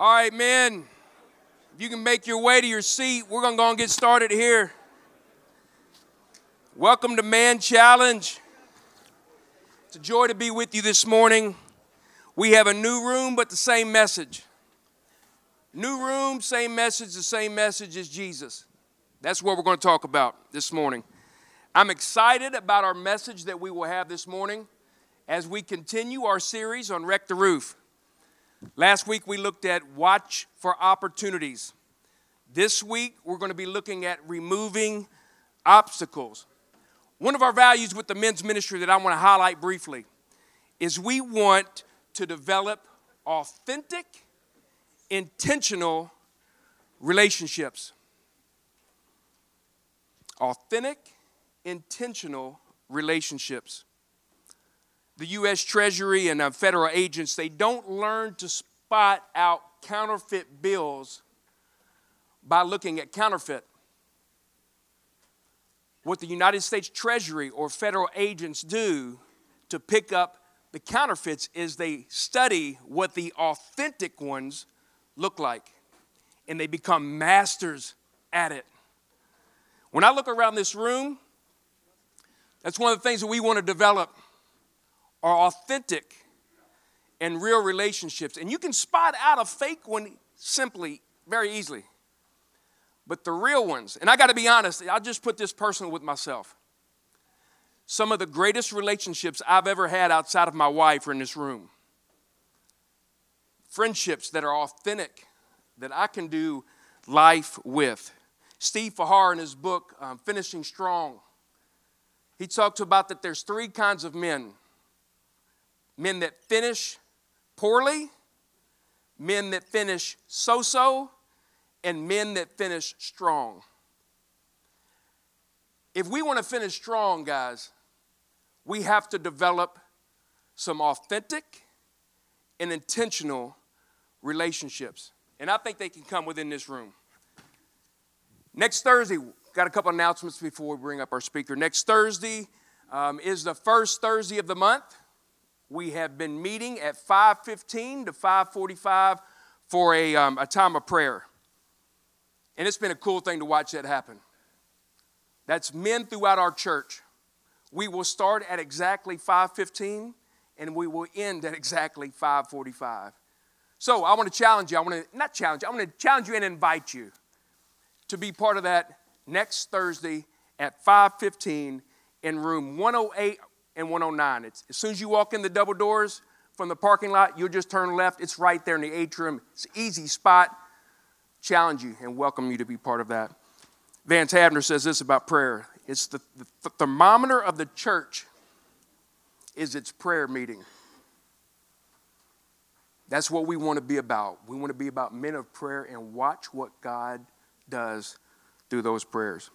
All right, men, if you can make your way to your seat, we're going to go and get started here. Welcome to Man Challenge. It's a joy to be with you this morning. We have a new room, but the same message. New room, same message, the same message as Jesus. That's what we're going to talk about this morning. I'm excited about our message that we will have this morning as we continue our series on Wreck the Roof. Last week we looked at watch for opportunities. This week we're going to be looking at removing obstacles. One of our values with the men's ministry that I want to highlight briefly is we want to develop authentic, intentional relationships. Authentic, intentional relationships the U.S. Treasury and uh, federal agents, they don't learn to spot out counterfeit bills by looking at counterfeit. What the United States Treasury or federal agents do to pick up the counterfeits is they study what the authentic ones look like and they become masters at it. When I look around this room, that's one of the things that we want to develop are authentic and real relationships. And you can spot out a fake one simply, very easily. But the real ones, and I got to be honest, I'll just put this personal with myself. Some of the greatest relationships I've ever had outside of my wife are in this room. Friendships that are authentic, that I can do life with. Steve Farrar, in his book, um, Finishing Strong, he talks about that there's three kinds of men men that finish poorly, men that finish so so, and men that finish strong. If we want to finish strong, guys, we have to develop some authentic and intentional relationships. And I think they can come within this room. Next Thursday, got a couple announcements before we bring up our speaker. Next Thursday um, is the first Thursday of the month we have been meeting at 5.15 to 5.45 for a, um, a time of prayer. And it's been a cool thing to watch that happen. That's men throughout our church. We will start at exactly 5.15 and we will end at exactly 5.45 so i want to challenge you. I want to not challenge you i want to challenge you and invite you to be part of that next thursday at 5.15 in room 108 and 109. It's, as soon as you walk in the double doors from the parking lot, you'll just turn left. It's right there in the atrium. It's an easy spot. Challenge you and welcome you to be part of that. Vance Havner says this about prayer it's the, the, the thermometer of the church is its prayer meeting. That's what we want to be about. We want to be about men of prayer and watch what God does through those prayers.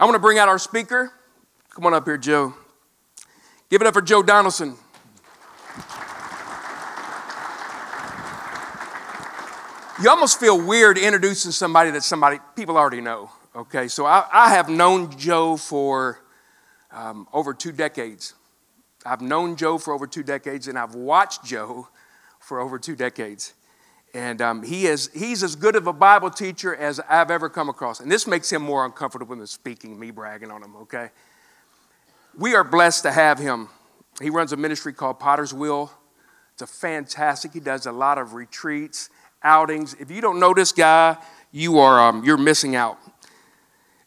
I want to bring out our speaker. Come on up here, Joe. Give it up for Joe Donaldson. You almost feel weird introducing somebody that somebody people already know. Okay, so I, I have known Joe for um, over two decades. I've known Joe for over two decades, and I've watched Joe for over two decades. And um, he is, he's as good of a Bible teacher as I've ever come across. And this makes him more uncomfortable than speaking, me bragging on him, okay? We are blessed to have him. He runs a ministry called Potter's Wheel. It's a fantastic. He does a lot of retreats, outings. If you don't know this guy, you are um, you're missing out.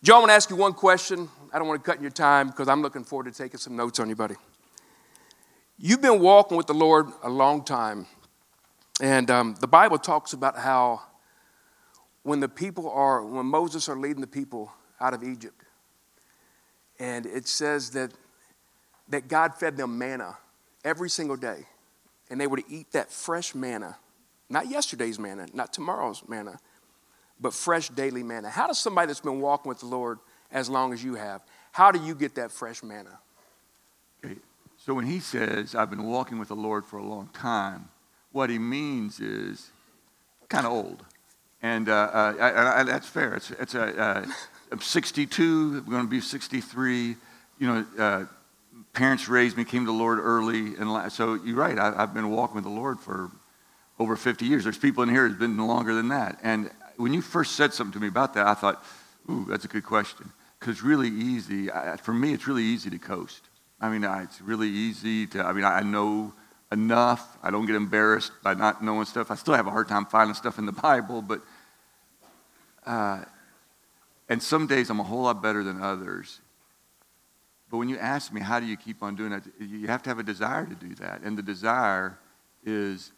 Joe, I want to ask you one question. I don't want to cut in your time because I'm looking forward to taking some notes on you, buddy. You've been walking with the Lord a long time, and um, the Bible talks about how when the people are when Moses are leading the people out of Egypt, and it says that, that God fed them manna every single day. and they were to eat that fresh manna, not yesterday's manna, not tomorrow's manna, but fresh daily manna. How does somebody that's been walking with the Lord as long as you have, how do you get that fresh manna? So when he says, I've been walking with the Lord for a long time, what he means is kind of old. And uh, uh, I, I, that's fair. It's, it's a, uh, I'm 62, I'm going to be 63. You know, uh, parents raised me, came to the Lord early. And so you're right, I, have been walking with the Lord for over 50 years. There's people in here who's been longer than that. And when you first said something to me about that, I thought, ooh, that's a good question. Because it's really easy, I, for me, it's really easy to coast. I mean, I, it's really easy to, I mean, I know enough. I don't get embarrassed by not knowing stuff. I still have a hard time finding stuff in the Bible, but, uh, and some days I'm a whole lot better than others. But when you ask me, how do you keep on doing that? You have to have a desire to do that. And the desire is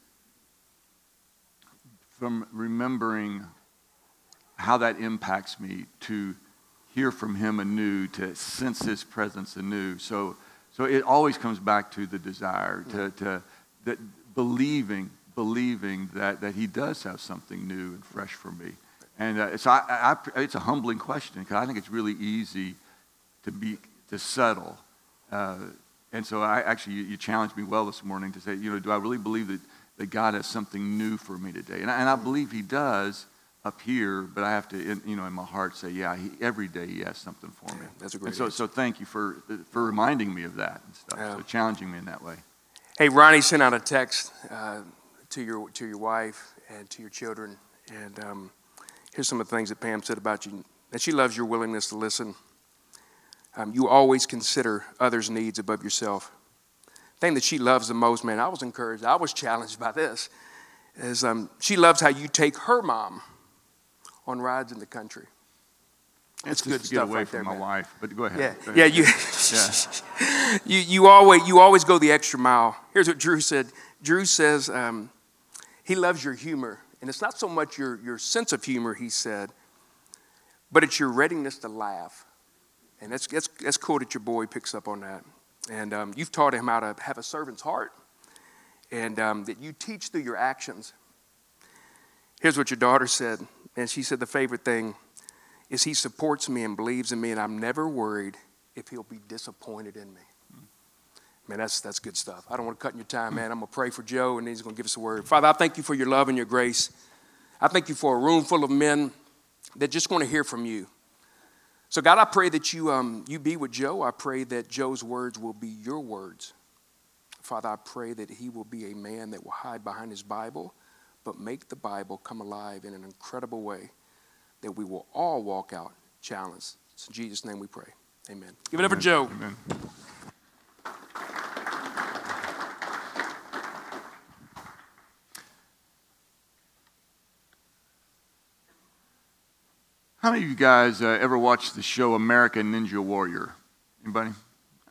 from remembering how that impacts me to hear from him anew, to sense his presence anew. So, so it always comes back to the desire, to, mm-hmm. to that believing, believing that, that he does have something new and fresh for me. And uh, so I, I, it's a humbling question because I think it's really easy to be to settle. Uh, and so I actually, you, you, challenged me well this morning to say, you know, do I really believe that, that God has something new for me today? And I, and I believe He does up here, but I have to, in, you know, in my heart say, yeah, he, every day He has something for me. That's a great. And so, so thank you for for reminding me of that and stuff. Yeah. So challenging me in that way. Hey, Ronnie sent out a text uh, to your to your wife and to your children, and um, here's some of the things that Pam said about you. That she loves your willingness to listen um, you always consider others' needs above yourself. The thing that she loves the most, man, I was encouraged, I was challenged by this, is um, she loves how you take her mom on rides in the country. It's good to stuff away right from there, my man. wife, but go ahead. Yeah, go ahead. yeah, you, yeah. you, you always you always go the extra mile. Here's what Drew said. Drew says um, he loves your humor, and it's not so much your your sense of humor. He said, but it's your readiness to laugh. And that's, that's, that's cool that your boy picks up on that. And um, you've taught him how to have a servant's heart and um, that you teach through your actions. Here's what your daughter said. And she said the favorite thing is he supports me and believes in me, and I'm never worried if he'll be disappointed in me. Man, that's, that's good stuff. I don't want to cut in your time, man. I'm going to pray for Joe, and he's going to give us a word. Father, I thank you for your love and your grace. I thank you for a room full of men that just want to hear from you. So, God, I pray that you, um, you be with Joe. I pray that Joe's words will be your words. Father, I pray that he will be a man that will hide behind his Bible, but make the Bible come alive in an incredible way that we will all walk out challenged. It's in Jesus' name we pray. Amen. Give it up for Joe. Amen. How many of you guys uh, ever watched the show American Ninja Warrior? Anybody?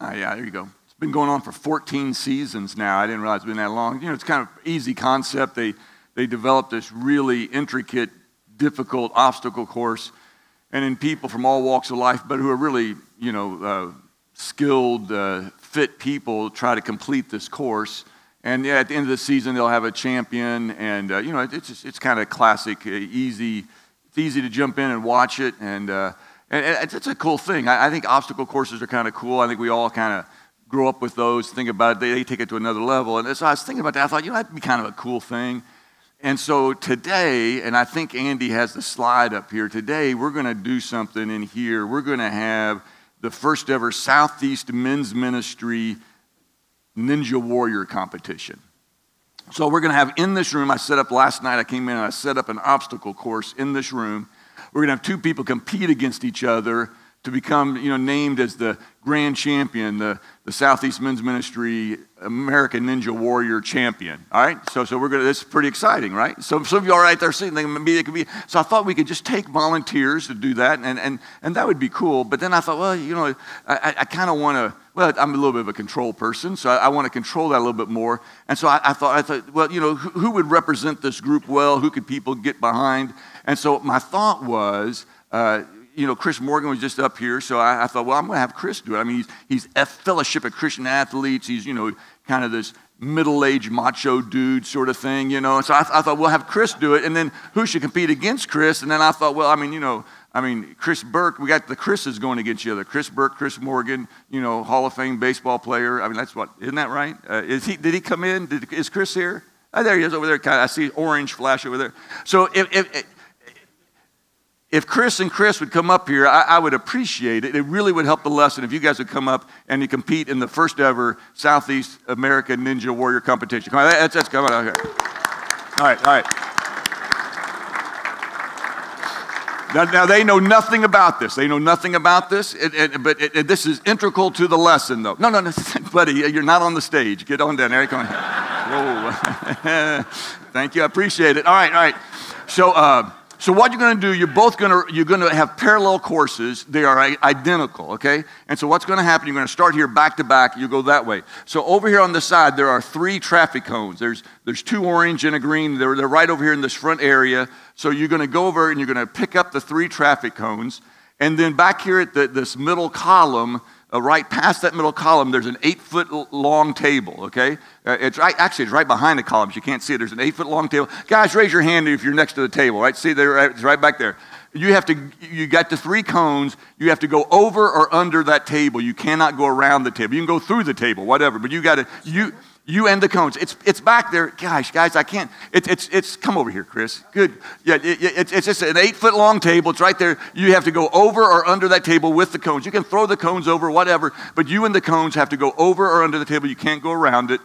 Oh, yeah, there you go. It's been going on for 14 seasons now. I didn't realize it's been that long. You know, it's kind of easy concept. They, they developed this really intricate, difficult obstacle course, and in people from all walks of life, but who are really, you know, uh, skilled, uh, fit people try to complete this course. And yeah, at the end of the season, they'll have a champion, and uh, you know, it's it's kind of classic, uh, easy it's easy to jump in and watch it, and, uh, and it's, a cool thing. I, I think obstacle courses are kind of cool. I think we all kind of grow up with those, think about it, they, they take it to another level. And so I was thinking about that. I thought, you know, that'd be kind of a cool thing. And so today, and I think Andy has the slide up here, today we're going to do something in here. We're going to have the first ever Southeast Men's Ministry Ninja Warrior competition. So we're going to have in this room, I set up last night, I came in and I set up an obstacle course in this room. We're going to have two people compete against each other to become, you know, named as the grand champion, the, the Southeast Men's Ministry American Ninja Warrior champion. All right? So, so we're this is pretty exciting, right? So some of you are right there saying maybe it could be. So I thought we could just take volunteers to do that, and, and, and that would be cool. But then I thought, well, you know, I, I kind of want to, well, I'm a little bit of a control person, so I, I want to control that a little bit more. And so I, I, thought, I thought, well, you know, who, who would represent this group well? Who could people get behind? And so my thought was, uh, you know, Chris Morgan was just up here, so I, I thought, well, I'm going to have Chris do it. I mean, he's, he's a fellowship of Christian athletes. He's, you know, kind of this middle-aged macho dude sort of thing, you know. And so I, I thought we'll have Chris do it, and then who should compete against Chris? And then I thought, well, I mean, you know, I mean, Chris Burke, we got the Chris's going against each other. Chris Burke, Chris Morgan, you know, Hall of Fame baseball player. I mean, that's what, isn't that right? Uh, is he, did he come in? Did, is Chris here? Oh, there he is over there. I see orange flash over there. So if, if, if Chris and Chris would come up here, I, I, would appreciate it. It really would help the lesson if you guys would come up and you compete in the first ever Southeast America Ninja Warrior competition. Come on, that's, that's come on. Okay. All right, all right. Now, now, they know nothing about this. They know nothing about this, it, it, but it, this is integral to the lesson, though. No, no, no, buddy, you're not on the stage. Get on down, Eric. On. Whoa. Thank you. I appreciate it. All right, all right. So, uh, so what you're going to do, you're both going to you're going to have parallel courses. They are identical, okay? And so what's going to happen? You're going to start here back to back. You go that way. So over here on the side, there are three traffic cones. There's there's two orange and a green. They're they're right over here in this front area. So you're going to go over and you're going to pick up the three traffic cones, and then back here at the, this middle column uh, right past that middle column, there's an eight foot long table, okay? Uh, it's right, actually, it's right behind the columns. You can't see it. There's an eight foot long table. Guys, raise your hand if you're next to the table, right? See, there, it's right back there. You have to, you got the three cones. You have to go over or under that table. You cannot go around the table. You can go through the table, whatever, but you got to, you, you and the cones. It's, it's back there. Gosh, guys, I can't. It, it's, it's, come over here, Chris. Good. Yeah, it, it, it's just an eight foot long table. It's right there. You have to go over or under that table with the cones. You can throw the cones over, whatever, but you and the cones have to go over or under the table. You can't go around it.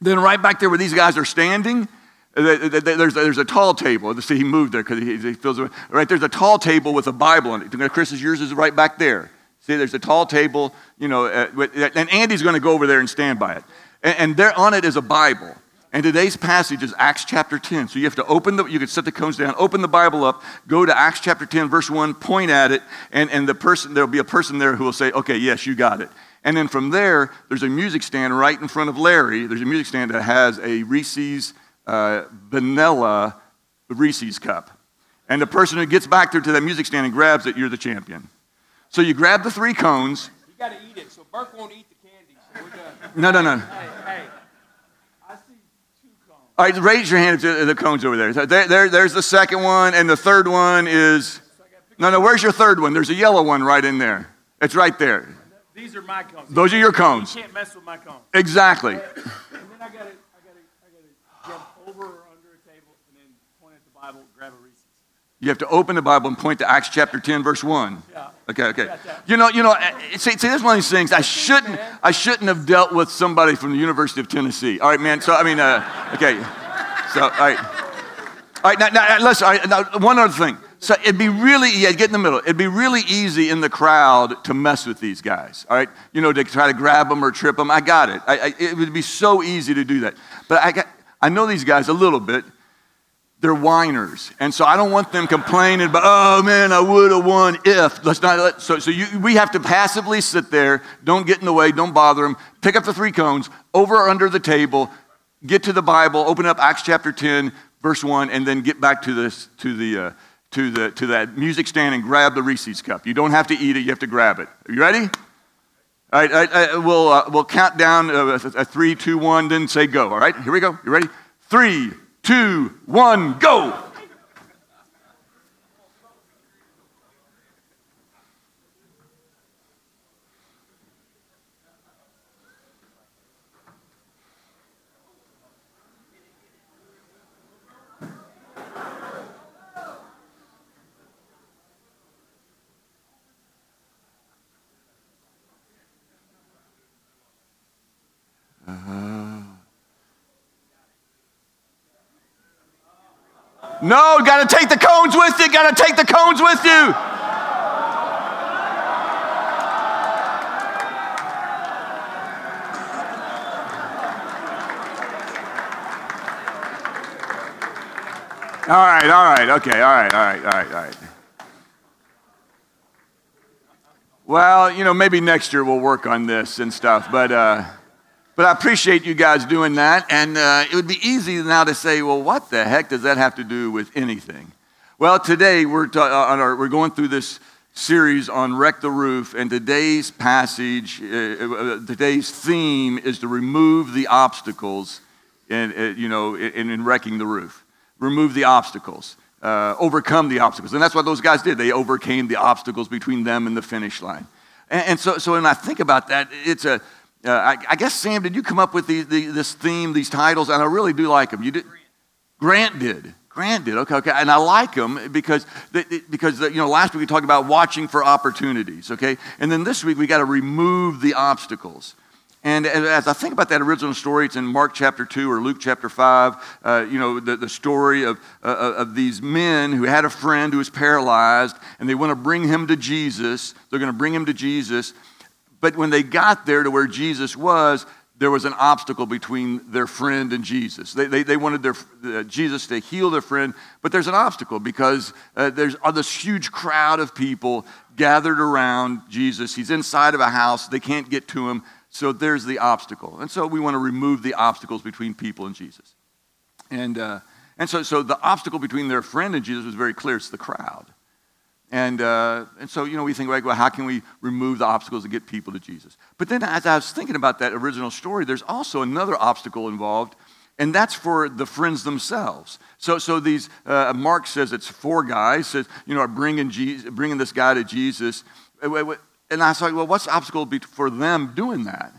Then, right back there where these guys are standing, there's, there's a tall table. See, he moved there because he, he feels right. There's a tall table with a Bible on it. Chris's yours is right back there. See, there's a tall table, you know, uh, and Andy's going to go over there and stand by it. And, and there on it is a Bible. And today's passage is Acts chapter 10. So you have to open the, you can set the cones down, open the Bible up, go to Acts chapter 10, verse 1, point at it, and, and the person, there'll be a person there who will say, okay, yes, you got it. And then from there, there's a music stand right in front of Larry. There's a music stand that has a Reese's uh, vanilla Reese's cup. And the person who gets back there to that music stand and grabs it, you're the champion. So you grab the three cones. You got to eat it, so Burke won't eat the no, no, no. Hey, hey. I see two cones. All right, raise your hand to the cones over there. there, there. There's the second one, and the third one is. No, no, where's your third one? There's a yellow one right in there. It's right there. These are my cones. Those are your cones. You can't mess with my cones. Exactly. And then I got to jump over or under a table and then point at the Bible, grab a. You have to open the Bible and point to Acts chapter 10, verse 1. Yeah. Okay, okay. You know, you know, eh, see, see, this is one of these things. I shouldn't, I shouldn't have dealt with somebody from the University of Tennessee. All right, man. So, I mean, uh, okay. So, all right. All right, now, now listen, right, now, one other thing. So it'd be really, yeah, get in the middle. It'd be really easy in the crowd to mess with these guys, all right? You know, to try to grab them or trip them. I got it. I, I, it would be so easy to do that. But I, got, I know these guys a little bit they're whiners. And so I don't want them complaining about, oh man, I would have won if. Let's not let, so, so you, we have to passively sit there, don't get in the way, don't bother them, pick up the three cones, over or under the table, get to the Bible, open up Acts chapter 10, verse 1, and then get back to, this, to, the, uh, to, the, to that music stand and grab the Reese's cup. You don't have to eat it, you have to grab it. Are you ready? All right, I, I, we'll, uh, we'll count down a, a three, two, one, then say go. All right, here we go. You ready? Three, two, one, go. No, got to take the cones with you. Got to take the cones with you. All right, all right, okay, all right, all right, all right, all right. Well, you know, maybe next year we'll work on this and stuff, but. Uh, but I appreciate you guys doing that. And uh, it would be easy now to say, well, what the heck does that have to do with anything? Well, today we're, ta- uh, our, we're going through this series on Wreck the Roof, and today's passage, uh, uh, today's theme is to remove the obstacles in, uh, you know, in, in wrecking the roof. Remove the obstacles. Uh, overcome the obstacles. And that's what those guys did. They overcame the obstacles between them and the finish line. And, and so, so when I think about that, it's a, uh, I, I, guess, Sam, did you come up with the, the, this theme, these titles? And I really do like them. You did? Grant did. Grant did. Okay, okay. And I like them because, because you know, last week we talked about watching for opportunities, okay? And then this week we got to remove the obstacles. And as I think about that original story, it's in Mark chapter 2 or Luke chapter 5, uh, you know, the, the story of, uh, of these men who had a friend who was paralyzed and they want to bring him to Jesus. They're going to bring him to Jesus. But when they got there to where Jesus was, there was an obstacle between their friend and Jesus. They, they, they wanted their, uh, Jesus to heal their friend, but there's an obstacle because uh, there's uh, this huge crowd of people gathered around Jesus. He's inside of a house, they can't get to him, so there's the obstacle. And so we want to remove the obstacles between people and Jesus. And, uh, and so, so the obstacle between their friend and Jesus was very clear it's the crowd. And, uh, and so, you know, we think, like, well, how can we remove the obstacles to get people to Jesus? But then, as I was thinking about that original story, there's also another obstacle involved, and that's for the friends themselves. So, so these, uh, Mark says it's four guys, says, you know, are bringing, Jesus, bringing this guy to Jesus. And I thought, well, what's the obstacle for them doing that?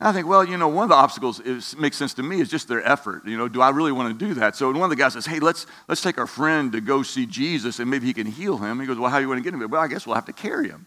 And I think, well, you know, one of the obstacles is, makes sense to me is just their effort. You know, do I really want to do that? So one of the guys says, hey, let's, let's take our friend to go see Jesus and maybe he can heal him. He goes, well, how do you want to get him? Well, I guess we'll have to carry him.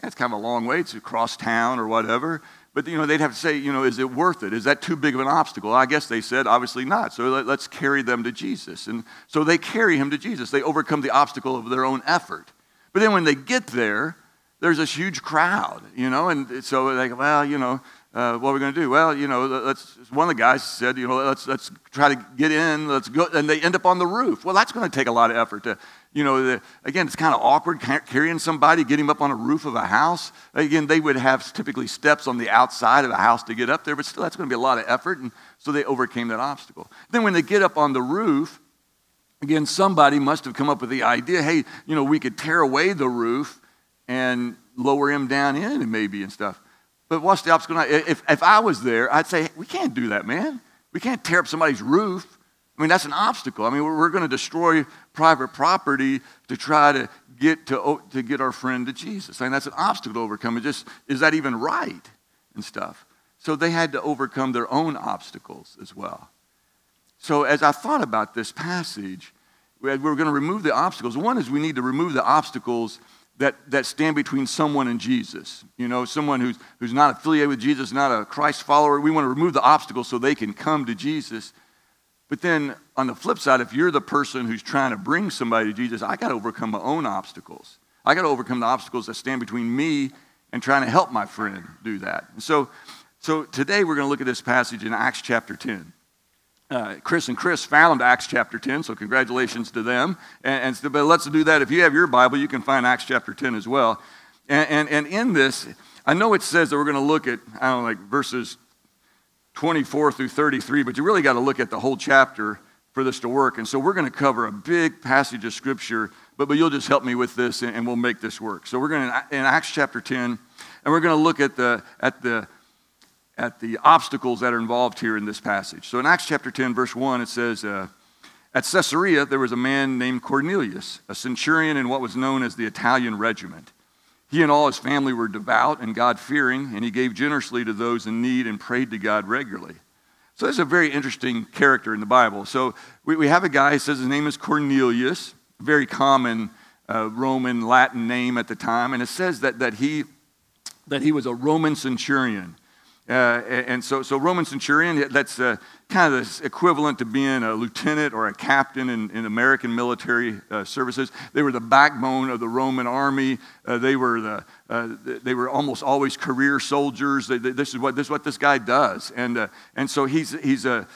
That's kind of a long way. It's across town or whatever. But, you know, they'd have to say, you know, is it worth it? Is that too big of an obstacle? I guess they said, obviously not. So let, let's carry them to Jesus. And so they carry him to Jesus. They overcome the obstacle of their own effort. But then when they get there, there's this huge crowd, you know, and so they go, well, you know, uh, what are we going to do? Well, you know, let's, one of the guys said, you know, let's, let's try to get in, let's go, and they end up on the roof. Well, that's going to take a lot of effort to, you know, the, again, it's kind of awkward carrying somebody, getting up on a roof of a house. Again, they would have typically steps on the outside of a house to get up there, but still, that's going to be a lot of effort, and so they overcame that obstacle. Then when they get up on the roof, again, somebody must have come up with the idea, hey, you know, we could tear away the roof and lower him down in maybe and stuff. But what's the obstacle? If, if I was there, I'd say, we can't do that, man. We can't tear up somebody's roof. I mean, that's an obstacle. I mean, we're, we're going to destroy private property to try to get, to, oh, to get our friend to Jesus. I mean, that's an obstacle to overcome. It just, is that even right? And stuff. So they had to overcome their own obstacles as well. So as I thought about this passage, we are going to remove the obstacles. One is we need to remove the obstacles that, that stand between someone and Jesus. You know, someone who's, who's not affiliated with Jesus, not a Christ follower. We want to remove the obstacles so they can come to Jesus. But then on the flip side, if you're the person who's trying to bring somebody to Jesus, I got to overcome my own obstacles. I got to overcome the obstacles that stand between me and trying to help my friend do that. And so, so today we're going to look at this passage in Acts chapter 10 uh, Chris and Chris found Acts chapter 10, so congratulations to them. And, and, but let's do that. If you have your Bible, you can find Acts chapter 10 as well. And, and, and in this, I know it says that we're going to look at, I don't know, like verses 24 through 33, but you really got to look at the whole chapter for this to work. And so we're going to cover a big passage of Scripture, but, but you'll just help me with this and, and we'll make this work. So we're going to, in Acts chapter 10, and we're going to look at the, at the, at the obstacles that are involved here in this passage. So in Acts chapter 10, verse 1, it says, uh, At Caesarea, there was a man named Cornelius, a centurion in what was known as the Italian regiment. He and all his family were devout and God fearing, and he gave generously to those in need and prayed to God regularly. So, this is a very interesting character in the Bible. So, we, we have a guy, he says his name is Cornelius, very common uh, Roman Latin name at the time, and it says that, that, he, that he was a Roman centurion. Uh, and so, so Roman centurion, that's uh, kind of equivalent to being a lieutenant or a captain in, in American military uh, services. They were the backbone of the Roman army. Uh, they, were the, uh, they were almost always career soldiers. They, they, this, is what, this is what this guy does. And, uh, and so he's, he's a,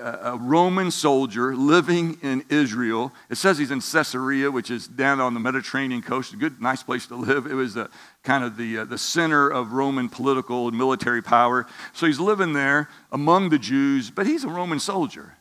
a Roman soldier living in Israel. It says he's in Caesarea, which is down on the Mediterranean coast. A good, nice place to live. It was a, kind of the, uh, the center of Roman political and military power. So he's living there among the Jews, but he's a Roman soldier.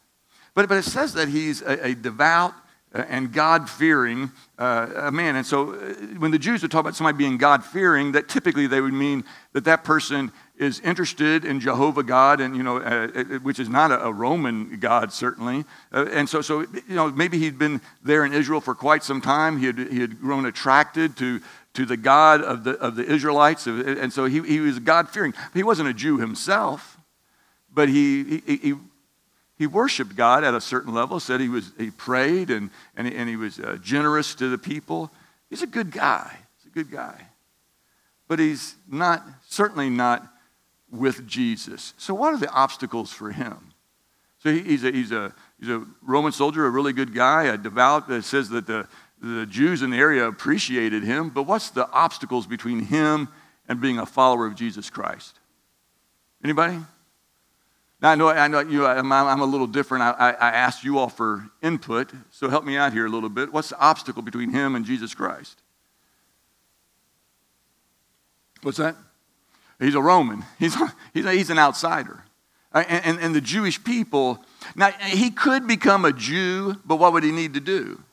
But, but it says that he's a, a devout, and God fearing uh, man. And so uh, when the Jews would talk about somebody being God fearing, that typically they would mean that that person is interested in Jehovah God, and you know, uh, uh, which is not a, a Roman God certainly. Uh, and so, so you know, maybe he'd been there in Israel for quite some time. He had, he had grown attracted to to the God of the of the Israelites, and so he, he was God fearing. He wasn't a Jew himself, but he, he, he he worshiped God at a certain level, said he, was, he prayed and, and, and he was uh, generous to the people. He's a good guy. He's a good guy. But he's not, certainly not with Jesus. So, what are the obstacles for him? So, he, he's, a, he's, a, he's a Roman soldier, a really good guy, a devout. It says that the, the Jews in the area appreciated him. But what's the obstacles between him and being a follower of Jesus Christ? Anybody? Now, I know, I know you, I'm, I'm a little different. I, I asked you all for input, so help me out here a little bit. What's the obstacle between him and Jesus Christ? What's that? He's a Roman. He's, he's, he's an outsider. Uh, and, and, and the Jewish people, now he could become a Jew, but what would he need to do?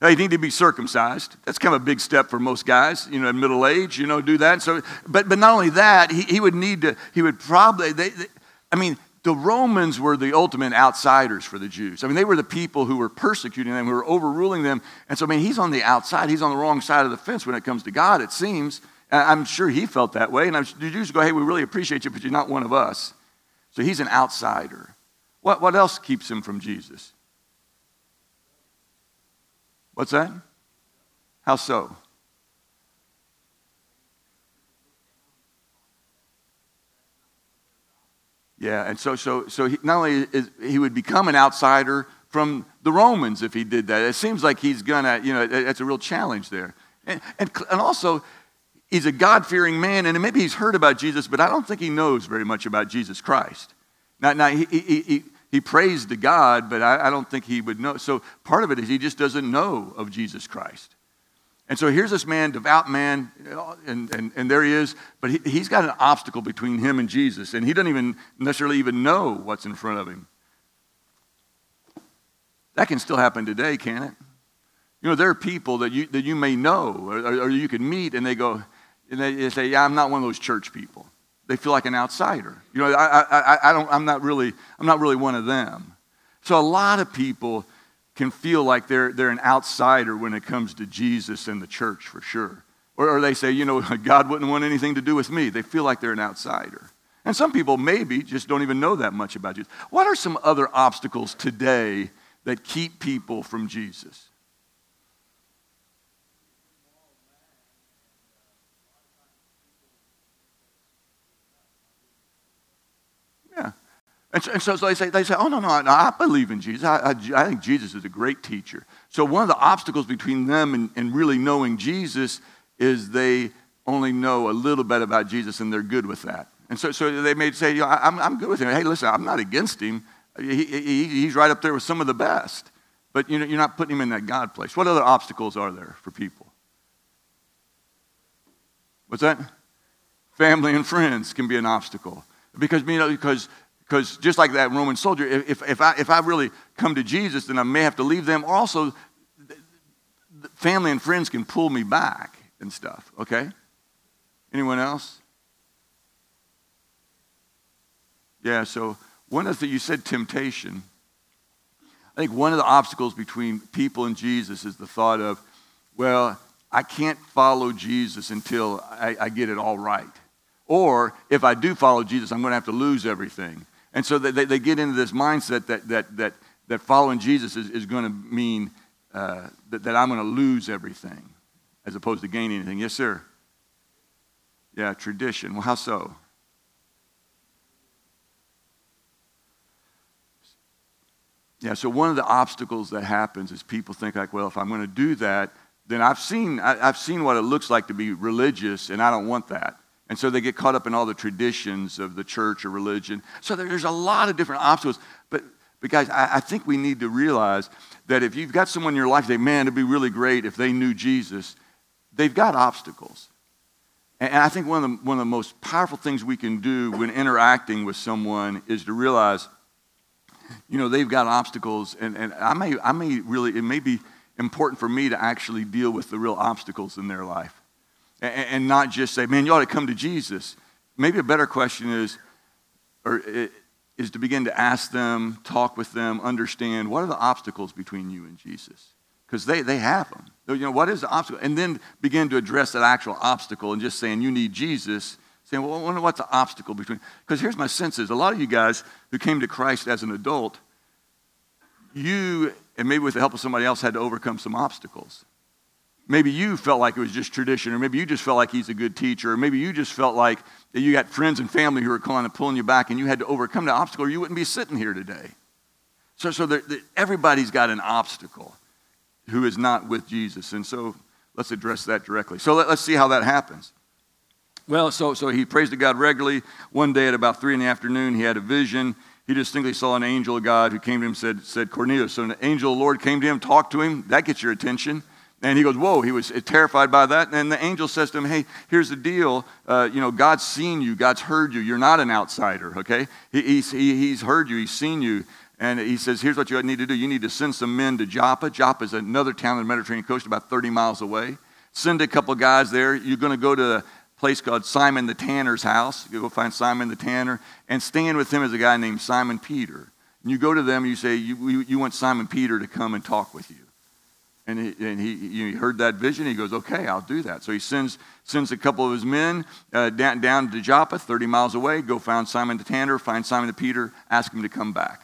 They need to be circumcised. That's kind of a big step for most guys, you know, in middle age, you know, do that. So, but, but not only that, he, he would need to, he would probably, they, they, I mean, the Romans were the ultimate outsiders for the Jews. I mean, they were the people who were persecuting them, who were overruling them. And so, I mean, he's on the outside. He's on the wrong side of the fence when it comes to God, it seems. I'm sure he felt that way. And I'm, the Jews go, hey, we really appreciate you, but you're not one of us. So he's an outsider. What, what else keeps him from Jesus? What's that? How so? Yeah, and so so so he, not only is he would become an outsider from the Romans if he did that. It seems like he's gonna, you know, it's a real challenge there. And, and, and also, he's a God fearing man, and maybe he's heard about Jesus, but I don't think he knows very much about Jesus Christ. Now, now he, he, he, he prays to God, but I, I, don't think he would know. So part of it is he just doesn't know of Jesus Christ. And so here's this man, devout man, and, and, and there he is, but he, he's got an obstacle between him and Jesus, and he doesn't even necessarily even know what's in front of him. That can still happen today, can it? You know, there are people that you, that you may know or, or you can meet, and they go, and they say, Yeah, I'm not one of those church people they feel like an outsider. You know, I, I, I don't, I'm, not really, I'm not really one of them. So a lot of people can feel like they're, they're an outsider when it comes to Jesus and the church, for sure. Or, or they say, you know, God wouldn't want anything to do with me. They feel like they're an outsider. And some people maybe just don't even know that much about Jesus. What are some other obstacles today that keep people from Jesus? And so, and so, they, say, they say, oh, no, no, no I believe in Jesus. I, I, I, think Jesus is a great teacher. So one of the obstacles between them and, and really knowing Jesus is they only know a little bit about Jesus and they're good with that. And so, so they may say, you know, I'm, I'm good with him. Hey, listen, I'm not against him. He, he, he's right up there with some of the best. But you know, you're not putting him in that God place. What other obstacles are there for people? What's that? Family and friends can be an obstacle. Because, you know, because because just like that Roman soldier, if, if, I, if I really come to Jesus, then I may have to leave them. Also, family and friends can pull me back and stuff, okay? Anyone else? Yeah, so one of the, you said temptation. I think one of the obstacles between people and Jesus is the thought of, well, I can't follow Jesus until I, I get it all right. Or if I do follow Jesus, I'm going to have to lose everything. And so they, they get into this mindset that, that, that, that following Jesus is, is going to mean uh, that, that I'm going to lose everything as opposed to gain anything. Yes, sir? Yeah, tradition. Well, how so? Yeah, so one of the obstacles that happens is people think like, well, if I'm going to do that, then I've seen, I, have seen what it looks like to be religious, and I don't want that. And so they get caught up in all the traditions of the church or religion. So there's a lot of different obstacles. But, but guys, I, I think we need to realize that if you've got someone in your life, say, man, it'd be really great if they knew Jesus, they've got obstacles. And I think one of, the, one of the most powerful things we can do when interacting with someone is to realize you know, they've got obstacles, and, and I, may, I may really, it may be important for me to actually deal with the real obstacles in their life and, not just say, man, you ought to come to Jesus. Maybe a better question is, or is to begin to ask them, talk with them, understand what are the obstacles between you and Jesus? Because they, they have them. You know, what is the obstacle? And then begin to address that actual obstacle and just saying, you need Jesus. Saying, well, what's the obstacle between? Because here's my sense is a lot of you guys who came to Christ as an adult, you, and maybe with the help of somebody else, had to overcome some obstacles. Maybe you felt like it was just tradition, or maybe you just felt like he's a good teacher, or maybe you just felt like you got friends and family who were kind of pulling you back and you had to overcome the obstacle, or you wouldn't be sitting here today. So, so there, there, everybody's got an obstacle who is not with Jesus. And so let's address that directly. So let, us see how that happens. Well, so, so he prays to God regularly. One day at about three in the afternoon, he had a vision. He distinctly saw an angel of God who came to him and said, said Cornelius. So an angel of the Lord came to him, talked to him. That gets your attention. And he goes, Whoa, he was terrified by that. And the angel says to him, Hey, here's the deal. Uh, you know, God's seen you, God's heard you. You're not an outsider, okay? He, he's, he, he's heard you, he's seen you. And he says, Here's what you need to do. You need to send some men to Joppa. Joppa is another town on the Mediterranean coast, about 30 miles away. Send a couple guys there. You're going to go to a place called Simon the Tanner's house. You go find Simon the Tanner and stand with him as a guy named Simon Peter. And you go to them and you say, You, you want Simon Peter to come and talk with you. And he, and he, he heard that vision. He goes, okay, I'll do that. So he sends, sends a couple of his men uh, down, down to Joppa, 30 miles away, go find Simon the Tanner, find Simon the Peter, ask him to come back.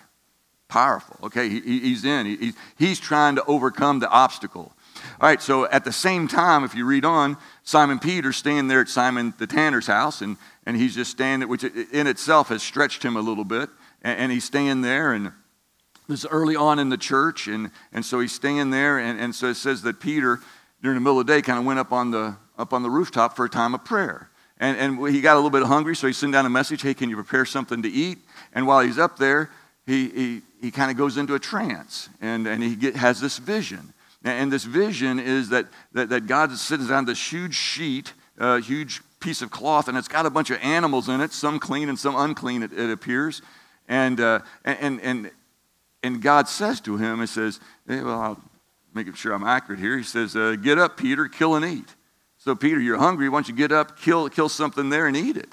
Powerful. Okay, he, he's in. He, he's trying to overcome the obstacle. All right, so at the same time, if you read on, Simon Peter's standing there at Simon the Tanner's house, and, and he's just standing, there, which in itself has stretched him a little bit. And, and he's staying there, and this is early on in the church, and, and so he's staying there, and, and so it says that Peter, during the middle of the day, kind of went up on the up on the rooftop for a time of prayer. And, and he got a little bit hungry, so he sent down a message, hey, can you prepare something to eat? And while he's up there, he, he, he kind of goes into a trance, and, and he get, has this vision. And this vision is that, that, that God sits down this huge sheet, a uh, huge piece of cloth, and it's got a bunch of animals in it, some clean and some unclean, it, it appears. And, uh, and, and, and God says to him, He says, hey, well, I'll make sure I'm accurate here. He says, uh, Get up, Peter, kill and eat. So, Peter, you're hungry. Why don't you get up, kill, kill something there, and eat it?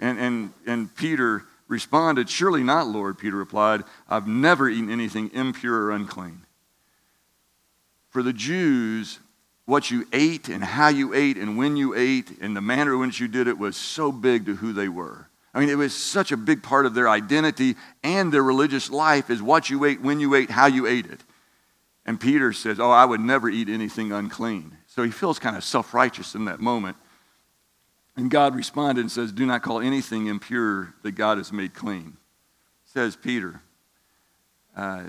And, and, and Peter responded, Surely not, Lord. Peter replied, I've never eaten anything impure or unclean. For the Jews, what you ate and how you ate and when you ate and the manner in which you did it was so big to who they were. I mean, it was such a big part of their identity and their religious life is what you ate, when you ate, how you ate it. And Peter says, Oh, I would never eat anything unclean. So he feels kind of self righteous in that moment. And God responded and says, Do not call anything impure that God has made clean. Says Peter, uh,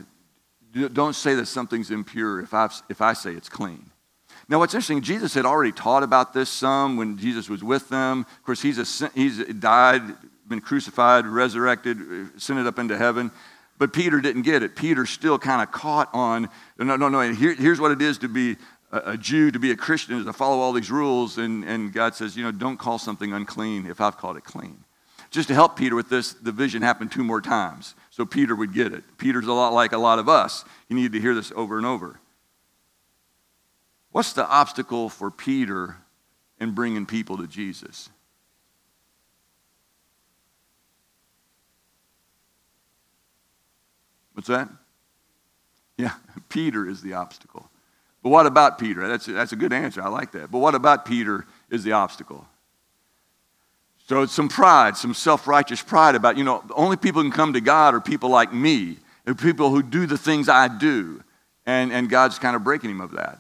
don't say that something's impure if, i if I say it's clean. Now, what's interesting, Jesus had already taught about this some when Jesus was with them. Of course, he's, a, he's died, been crucified, resurrected, ascended up into heaven. But Peter didn't get it. Peter still kind of caught on, no, no, no, here, here's what it is to be a, a, Jew, to be a Christian, is to follow all these rules. And, and God says, you know, don't call something unclean if I've called it clean. Just to help Peter with this, the vision happened two more times. So Peter would get it. Peter's a lot like a lot of us. You need to hear this over and over. What's the obstacle for Peter in bringing people to Jesus? What's that? Yeah, Peter is the obstacle. But what about Peter? That's a, that's a good answer. I like that. But what about Peter is the obstacle? So it's some pride, some self righteous pride about, you know, the only people who can come to God are people like me, and people who do the things I do. And, and God's kind of breaking him of that.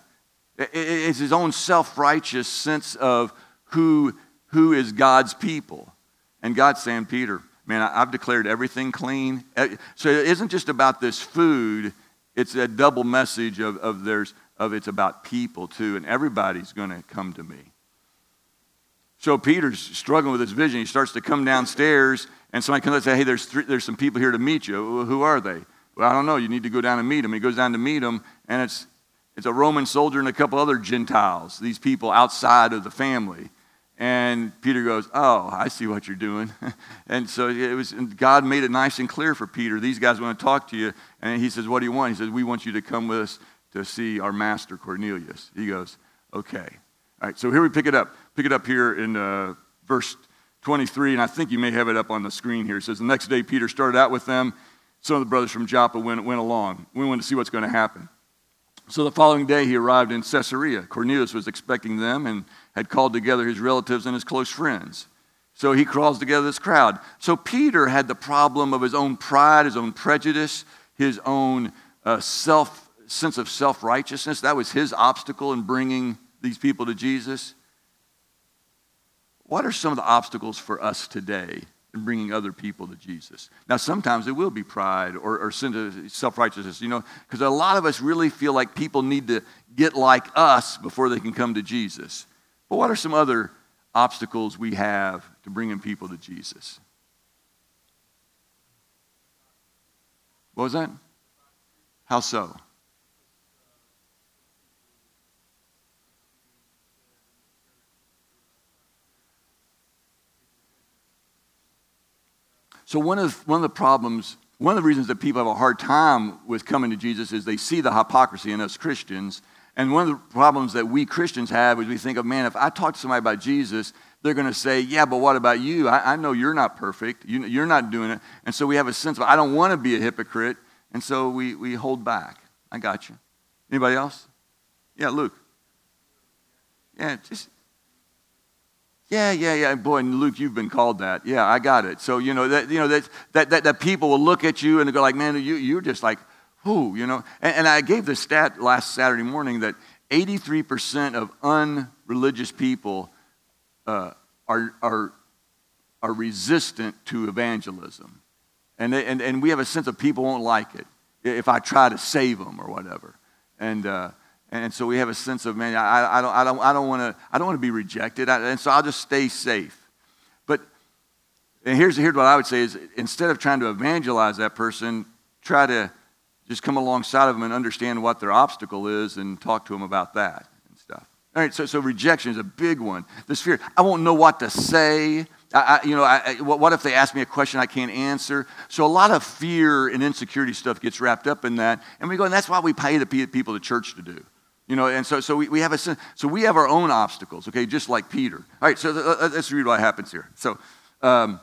It's his own self righteous sense of who, who is God's people. And God's saying, Peter, man, I've declared everything clean. Eh, so it isn't just about this food, it's a double message of, of, there's, of it's about people too, and everybody's going to come to me. So Peter's struggling with his vision. He starts to come downstairs, and somebody comes up and say, Hey, there's, three, there's some people here to meet you. Who are they? Well, I don't know. You need to go down and meet them. He goes down to meet them, and it's, it's a Roman soldier and a couple other Gentiles, these people outside of the family. And Peter goes, Oh, I see what you're doing. and so it was, God made it nice and clear for Peter. These guys want to talk to you. And he says, What do you want? He says, We want you to come with us to see our master Cornelius. He goes, Okay. All right, so here we pick it up. Pick it up here in uh, verse 23, and I think you may have it up on the screen here. It says, The next day Peter started out with them. Some of the brothers from Joppa went, went along. We wanted to see what's going to happen. So the following day, he arrived in Caesarea. Cornelius was expecting them and had called together his relatives and his close friends. So he crawls together this crowd. So Peter had the problem of his own pride, his own prejudice, his own uh, self sense of self righteousness. That was his obstacle in bringing these people to Jesus. What are some of the obstacles for us today and bringing other people to Jesus. Now, sometimes it will be pride or, or self righteousness, you know, because a lot of us really feel like people need to get like us before they can come to Jesus. But what are some other obstacles we have to bringing people to Jesus? What was that? How so? So, one of, one of the problems, one of the reasons that people have a hard time with coming to Jesus is they see the hypocrisy in us Christians. And one of the problems that we Christians have is we think of, man, if I talk to somebody about Jesus, they're going to say, yeah, but what about you? I, I know you're not perfect. You, you're not doing it. And so we have a sense of, I don't want to be a hypocrite. And so we, we hold back. I got you. Anybody else? Yeah, Luke. Yeah, just yeah, yeah, yeah. Boy, Luke, you've been called that. Yeah, I got it. So, you know, that, you know, that, that, that, that people will look at you and go like, man, you, you're just like, who, you know. And, and I gave the stat last Saturday morning that 83% of unreligious people uh, are, are, are resistant to evangelism. And, they, and, and we have a sense of people won't like it if I try to save them or whatever. And, uh, and so we have a sense of, man, I, I don't, I don't, I don't want to, I don't want to be rejected. I, and so I'll just stay safe. But and here's, here's what I would say is instead of trying to evangelize that person, try to just come alongside of them and understand what their obstacle is and talk to them about that and stuff. All right, so, so rejection is a big one. This fear, I won't know what to say. I, you know, I, what if they ask me a question I can't answer? So a lot of fear and insecurity stuff gets wrapped up in that. And we go, and that's why we pay the people at church to do. You know, and so, so we, we have a so we have our own obstacles, okay, just like Peter. All right, so let's read what happens here. So, um,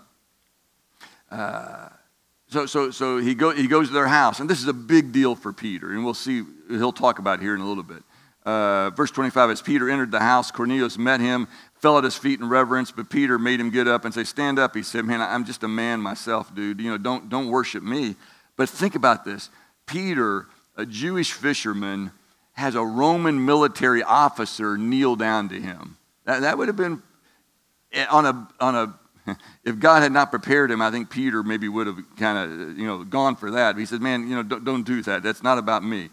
uh, so, so, so he, go, he goes to their house, and this is a big deal for Peter, and we'll see, he'll talk about here in a little bit. Uh, verse 25, as Peter entered the house, Cornelius met him, fell at his feet in reverence, but Peter made him get up and say, stand up. He said, man, I'm just a man myself, dude. You know, don't, don't worship me. But think about this. Peter, a Jewish fisherman, has a Roman military officer kneel down to him. That, that would have been eh, on a, on a, if God had not prepared him, I think Peter maybe would have kind of, you know, gone for that. But he said, man, you know, don't, don't do that. That's not about me.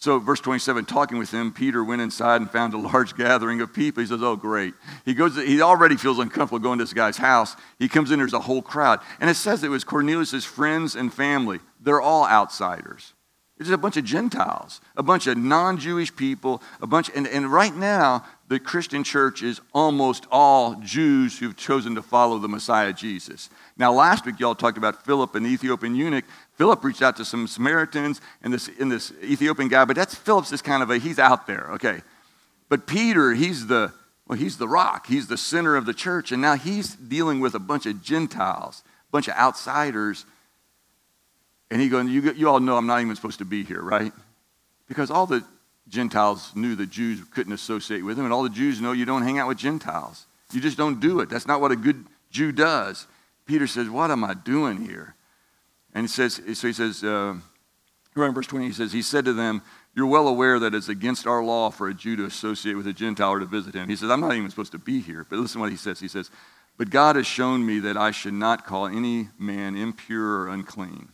So, verse 27, talking with him, Peter went inside and found a large gathering of people. He says, Oh, great. He goes, he already feels uncomfortable going to this guy's house. He comes in, there's a whole crowd. And it says it was Cornelius' friends and family. They're all outsiders. It's a bunch of Gentiles, a bunch of non Jewish people, a bunch, and, and right now, the Christian church is almost all Jews who've chosen to follow the Messiah Jesus. Now, last week, y'all talked about Philip, and the Ethiopian eunuch. Philip reached out to some Samaritans and this, and this Ethiopian guy, but that's Philip's just kind of a, he's out there, okay. But Peter, he's the, well, he's the rock. He's the center of the church, and now he's dealing with a bunch of Gentiles, a bunch of outsiders and he goes, you, you all know I'm not even supposed to be here, right? Because all the Gentiles knew the Jews couldn't associate with him, and all the Jews know you don't hang out with Gentiles. You just don't do it. That's not what a good Jew does. Peter says, What am I doing here? And he says, so he says, uh, in verse 20, he says, He said to them, You're well aware that it's against our law for a Jew to associate with a Gentile or to visit him. He says, I'm not even supposed to be here. But listen what he says. He says, But God has shown me that I should not call any man impure or unclean.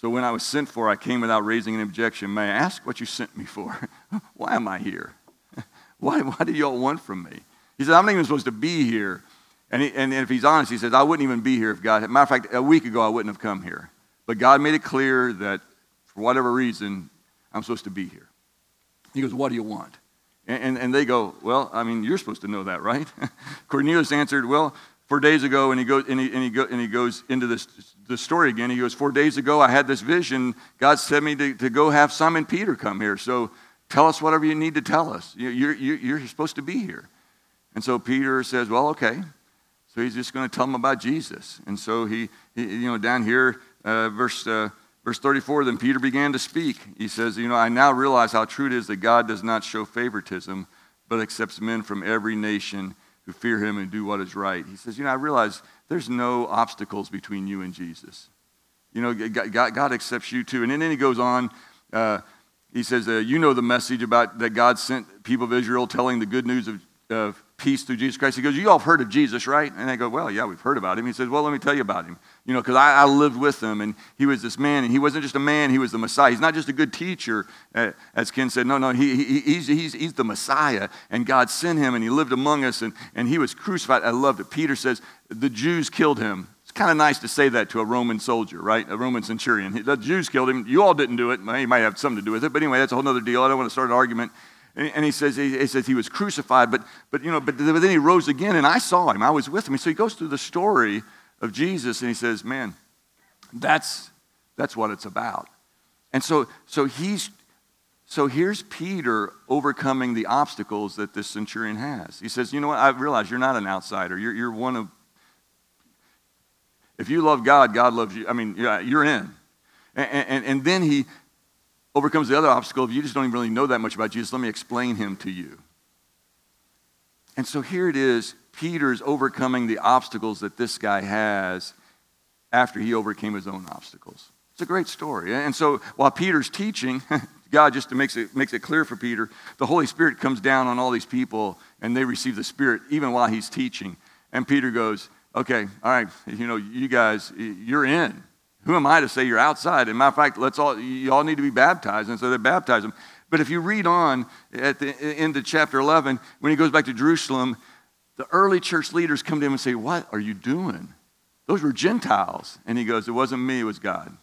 So when I was sent for, I came without raising an objection. May I ask what you sent me for? why am I here? why, why do you all want from me? He said, I'm not even supposed to be here. And, he, and, if he's honest, he says, I wouldn't even be here if God. Matter of fact, a week ago, I wouldn't have come here. But God made it clear that for whatever reason, I'm supposed to be here. He goes, What do you want? And, and they go, Well, I mean, you're supposed to know that, right? Cornelius answered, Well, four days ago, and he goes, and he, and he, go, and he goes into this the story again. He goes, Four days ago, I had this vision. God sent me to, to go have Simon Peter come here. So tell us whatever you need to tell us. You're, you're, you're supposed to be here. And so Peter says, Well, okay. So he's just going to tell them about Jesus. And so he, he you know, down here, uh, verse, uh, verse 34, then Peter began to speak. He says, You know, I now realize how true it is that God does not show favoritism, but accepts men from every nation who fear him and do what is right. He says, You know, I realize there's no obstacles between you and Jesus. You know, God, God accepts you too. And then he goes on. Uh, he says, uh, You know the message about that God sent people of Israel telling the good news of, of peace through Jesus Christ. He goes, You all have heard of Jesus, right? And they go, Well, yeah, we've heard about him. He says, Well, let me tell you about him. You know, because I, I, lived with him and he was this man, and he wasn't just a man, he was the Messiah. He's not just a good teacher, uh, as Ken said. No, no, he, he, he's, he's, he's the Messiah, and God sent him, and he lived among us, and, and he was crucified. I loved it. Peter says, The Jews killed him. It's kind of nice to say that to a Roman soldier, right? A Roman centurion. The Jews killed him. You all didn't do it. Well, he might have something to do with it, but anyway, that's a whole other deal. I don't want to start an argument. And he says, he says he was crucified, but, but, you know, but then he rose again, and I saw him. I was with him. So he goes through the story of Jesus, and he says, man, that's, that's what it's about. And so, so he's, so here's Peter overcoming the obstacles that this centurion has. He says, you know what, I realize you're not an outsider. You're, you're one of, if you love God, God loves you. I mean, you're in. And, and, and then he, overcomes the other obstacle if you just don't even really know that much about Jesus. Let me explain him to you. And so here it is Peter's overcoming the obstacles that this guy has after he overcame his own obstacles. It's a great story. And so while Peter's teaching, God just makes it, makes it clear for Peter, the Holy Spirit comes down on all these people and they receive the Spirit even while he's teaching. And Peter goes, Okay, all right, you know, you guys, you're in. Who am I to say you're outside? And matter of fact, let's all you all need to be baptized. And so they baptize them. But if you read on at the end of chapter 11, when he goes back to Jerusalem, the early church leaders come to him and say, What are you doing? Those were Gentiles. And he goes, It wasn't me, it was God.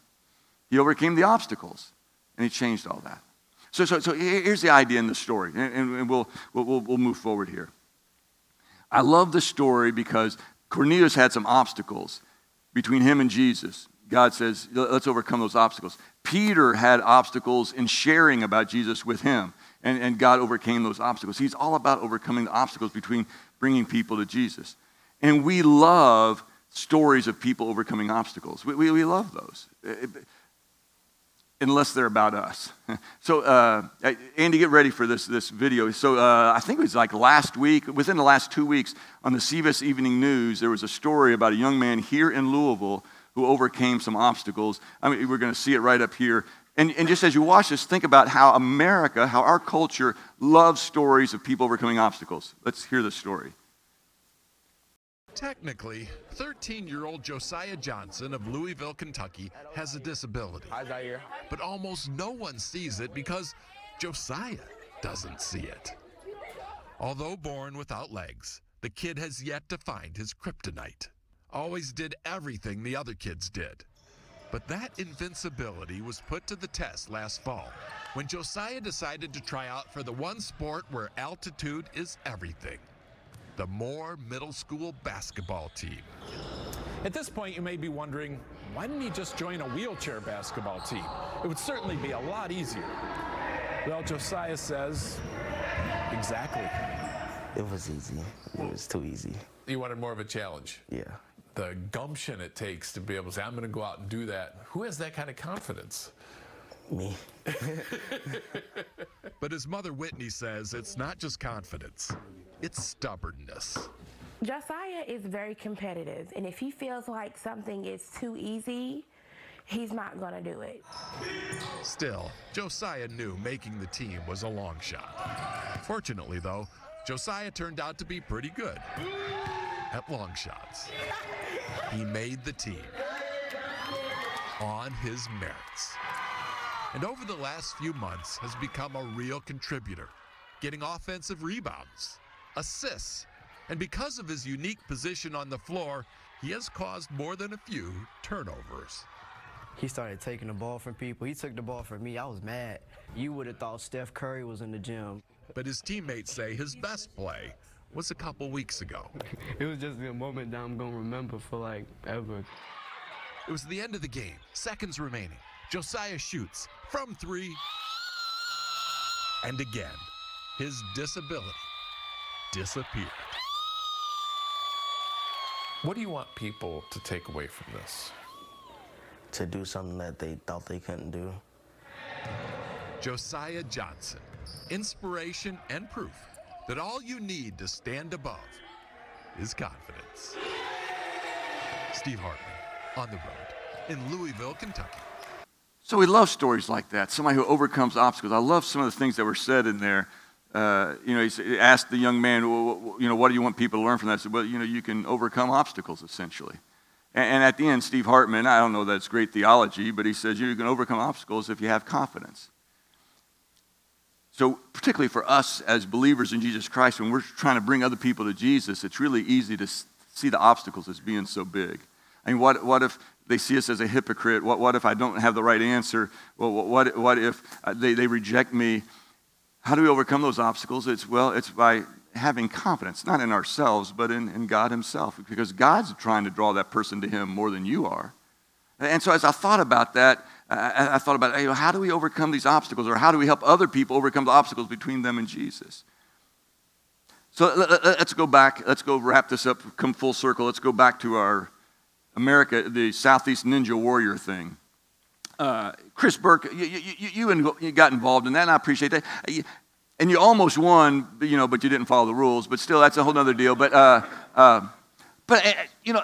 He overcame the obstacles and he changed all that. So, so, so here's the idea in the story, and, and we'll, we'll, we'll move forward here. I love the story because Cornelius had some obstacles between him and Jesus. God says, let's overcome those obstacles. Peter had obstacles in sharing about Jesus with him, and, and God overcame those obstacles. He's all about overcoming the obstacles between bringing people to Jesus. And we love stories of people overcoming obstacles. We, we, we love those, unless they're about us. So, uh, Andy, get ready for this, this video. So, uh, I think it was like last week, within the last two weeks, on the CBS Evening News, there was a story about a young man here in Louisville who overcame some obstacles. I mean, we're going to see it right up here. And, and just as you watch this, think about how America, how our culture loves stories of people overcoming obstacles. Let's hear the story. Technically, 13 year old Josiah Johnson of Louisville, Kentucky has a disability. Hi, Zaire. But almost no one sees it because Josiah doesn't see it. Although born without legs, the kid has yet to find his kryptonite always did everything the other kids did. But that invincibility was put to the test last fall when Josiah decided to try out for the one sport where altitude is everything the Moore Middle School basketball team. At this point, you may be wondering why didn't he just join a wheelchair basketball team? It would certainly be a lot easier. Well, Josiah says, exactly. It was easy. It was too easy. You wanted more of a challenge? Yeah the gumption it takes to be able to say, I'm going to go out and do that. Who has that kind of confidence? Me. but his mother Whitney says it's not just confidence, it's stubbornness. Josiah is very competitive, and if he feels like something is too easy, he's not going to do it. Still, Josiah knew making the team was a long shot. Fortunately, though, Josiah turned out to be pretty good at long shots. He made the team on his merits. And over the last few months has become a real contributor, getting offensive rebounds, assists, and because of his unique position on the floor, he has caused more than a few turnovers. He started taking the ball from people. He took the ball from me. I was mad. You would have thought Steph Curry was in the gym. but his teammates say his best play was a couple weeks ago. It was just a moment that I'm gonna remember for like ever. It was the end of the game, seconds remaining. Josiah shoots from three. And again, his disability disappeared. What do you want people to take away from this? To do something that they thought they couldn't do. Josiah Johnson, inspiration and proof that all you need to stand above is confidence. Steve Hartman on the road in Louisville, Kentucky. So we love stories like that. Somebody who overcomes obstacles. I love some of the things that were said in there. Uh, you know, he asked the young man, well, you know, what do you want people to learn from that? I said, well, you know, you can overcome obstacles essentially. And, and at the end, Steve Hartman, I don't know that's great theology, but he says you can overcome obstacles if you have confidence. So, particularly for us as believers in Jesus Christ, when we're trying to bring other people to Jesus, it's really easy to see the obstacles as being so big. I mean, what, what if they see us as a hypocrite? What, what if I don't have the right answer? Well, what, what if uh, they, they reject me? How do we overcome those obstacles? It's, well, it's by having confidence, not in ourselves, but in, in God Himself, because God's trying to draw that person to Him more than you are. And so, as I thought about that, I, I thought about, hey, how do we overcome these obstacles, or how do we help other people overcome the obstacles between them and Jesus? So let, us go back. Let's go wrap this up, come full circle. Let's go back to our America, the Southeast Ninja Warrior thing. Uh, Chris Burke, you, you, you, you, got involved in that, and I appreciate that. And you almost won, you know, but you didn't follow the rules. But still, that's a whole other deal. But, uh, uh, but uh, you know,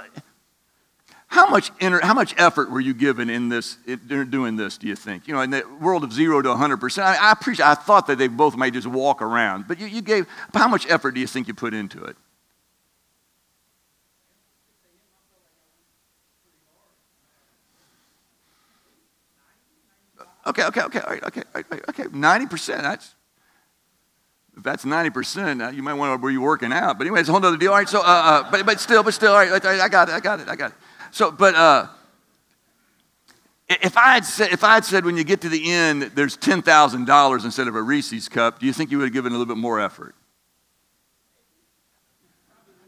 how much, inner, how much effort were you given in this, in doing this, do you think? You know, in the world of zero to 100%, I, I appreciate, I thought that they both might just walk around, but you, you gave, how much effort do you think you put into it? Okay, okay, okay, okay, okay, 90%, that's, if that's 90%, uh, you might want to, you working out? But anyway, it's a whole other deal. All right, so, uh, uh, but, but still, but still, all right, I got it, I got it, I got it. So, but uh, if I had said, if I had said when you get to the end, there's ten thousand dollars instead of a Reese's cup, do you think you would have given a little bit more effort?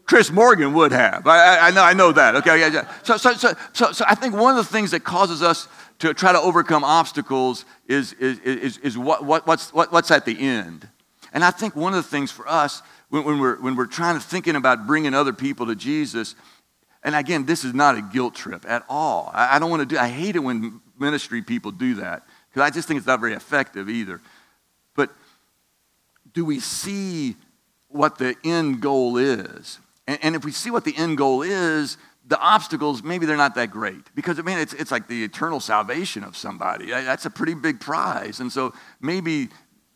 Chris Morgan would have. I, I, know, I know that. Okay, yeah. So, so, so, so, so I think one of the things that causes us to try to overcome obstacles is, is, is, is what, what, what's, what, what's at the end. And I think one of the things for us when, when, we're, when we're trying to thinking about bringing other people to Jesus and again, this is not a guilt trip at all. I, I don't want to do, I hate it when ministry people do that because I just think it's not very effective either. But do we see what the end goal is? And, and if we see what the end goal is, the obstacles, maybe they're not that great. Because, I mean, it's, it's like the eternal salvation of somebody. That's a pretty big prize. And so maybe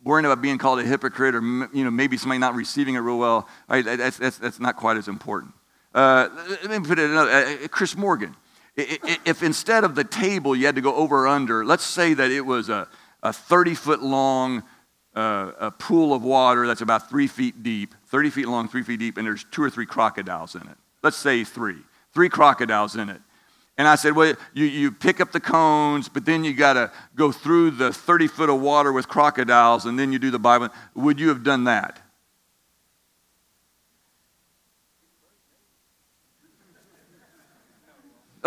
worrying about being called a hypocrite or, you know, maybe somebody not receiving it real well, right, that's, that's, that's not quite as important. Uh, let me put it another. Uh, uh Chris Morgan. If instead of the table you had to go over or under, let's say that it was a, a 30 foot long uh, a pool of water that's about three feet deep, 30 feet long, three feet deep, and there's two or three crocodiles in it. Let's say three, three crocodiles in it. And I said, well, you, you pick up the cones, but then you got to go through the 30 foot of water with crocodiles, and then you do the Bible. Would you have done that?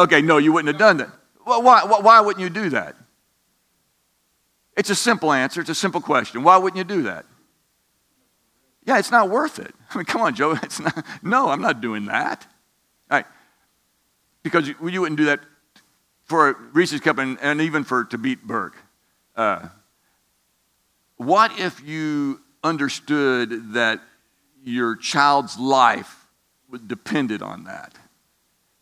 Okay, no, you wouldn't have done that. Well, why, why wouldn't you do that? It's a simple answer. It's a simple question. Why wouldn't you do that? Yeah, it's not worth it. I mean, come on, Joe. It's not, no, I'm not doing that. All right. Because you, you wouldn't do that for Reese's Cup and, and even for to beat Burke. Uh, what if you understood that your child's life depended on that?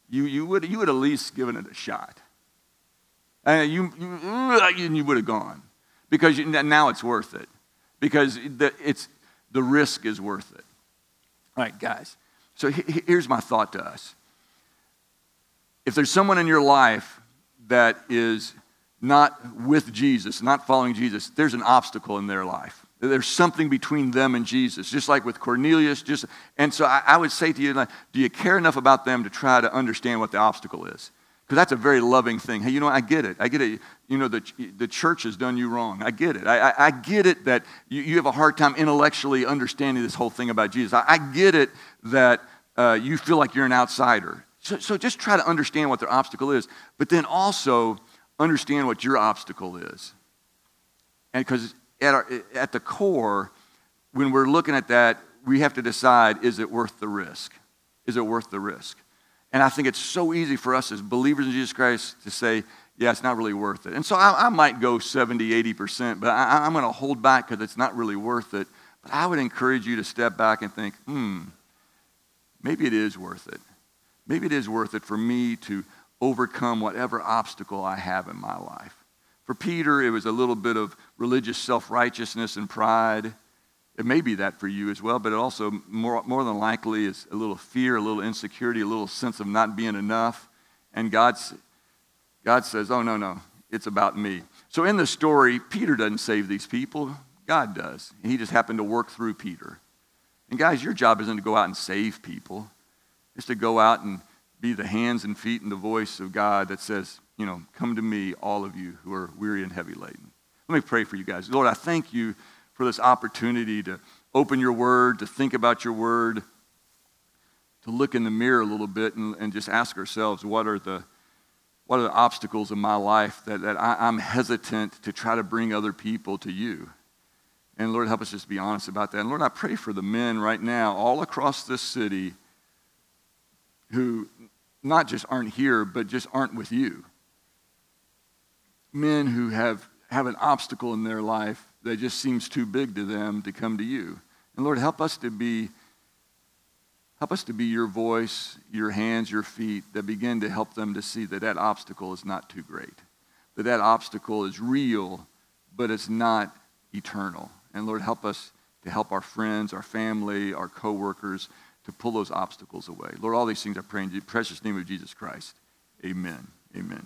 You, you, would, you would at least given it a shot. And you, you, you would have gone because you, now it's worth it because the, it's, the risk is worth it. All right, guys. So here's my thought to us. If there's someone in your life that is not with Jesus, not following Jesus, there's an obstacle in their life. There's something between them and Jesus, just like with Cornelius. Just, and so I, I would say to you, like, do you care enough about them to try to understand what the obstacle is? Because that's a very loving thing. Hey, you know, I get it. I get it. You know, the, the church has done you wrong. I get it. I, I, I get it that you, you, have a hard time intellectually understanding this whole thing about Jesus. I, I get it that uh, you feel like you're an outsider. So, so just try to understand what their obstacle is, but then also understand what your obstacle is. And because at, at the core, when we're looking at that, we have to decide is it worth the risk? Is it worth the risk? And I think it's so easy for us as believers in Jesus Christ to say, yeah, it's not really worth it. And so I, I might go 70, 80%, but I, I'm going to hold back because it's not really worth it. But I would encourage you to step back and think, hmm, maybe it is worth it. Maybe it is worth it for me to overcome whatever obstacle I have in my life. For Peter, it was a little bit of religious self righteousness and pride. It may be that for you as well, but it also, more, more than likely, is a little fear, a little insecurity, a little sense of not being enough. And God's, God says, Oh, no, no, it's about me. So in the story, Peter doesn't save these people, God does. He just happened to work through Peter. And guys, your job isn't to go out and save people, it's to go out and be the hands and feet and the voice of God that says, you know, come to me, all of you who are weary and heavy laden. Let me pray for you guys. Lord, I thank you for this opportunity to open your word, to think about your word, to look in the mirror a little bit and, and just ask ourselves what are the what are the obstacles in my life that, that I, I'm hesitant to try to bring other people to you? And Lord, help us just be honest about that. And Lord, I pray for the men right now all across this city who not just aren't here, but just aren't with you. Men who have, have an obstacle in their life that just seems too big to them to come to you. And Lord, help us to be help us to be your voice, your hands, your feet that begin to help them to see that that obstacle is not too great. That that obstacle is real, but it's not eternal. And Lord, help us to help our friends, our family, our coworkers to pull those obstacles away. Lord, all these things I pray in the precious name of Jesus Christ. Amen. Amen.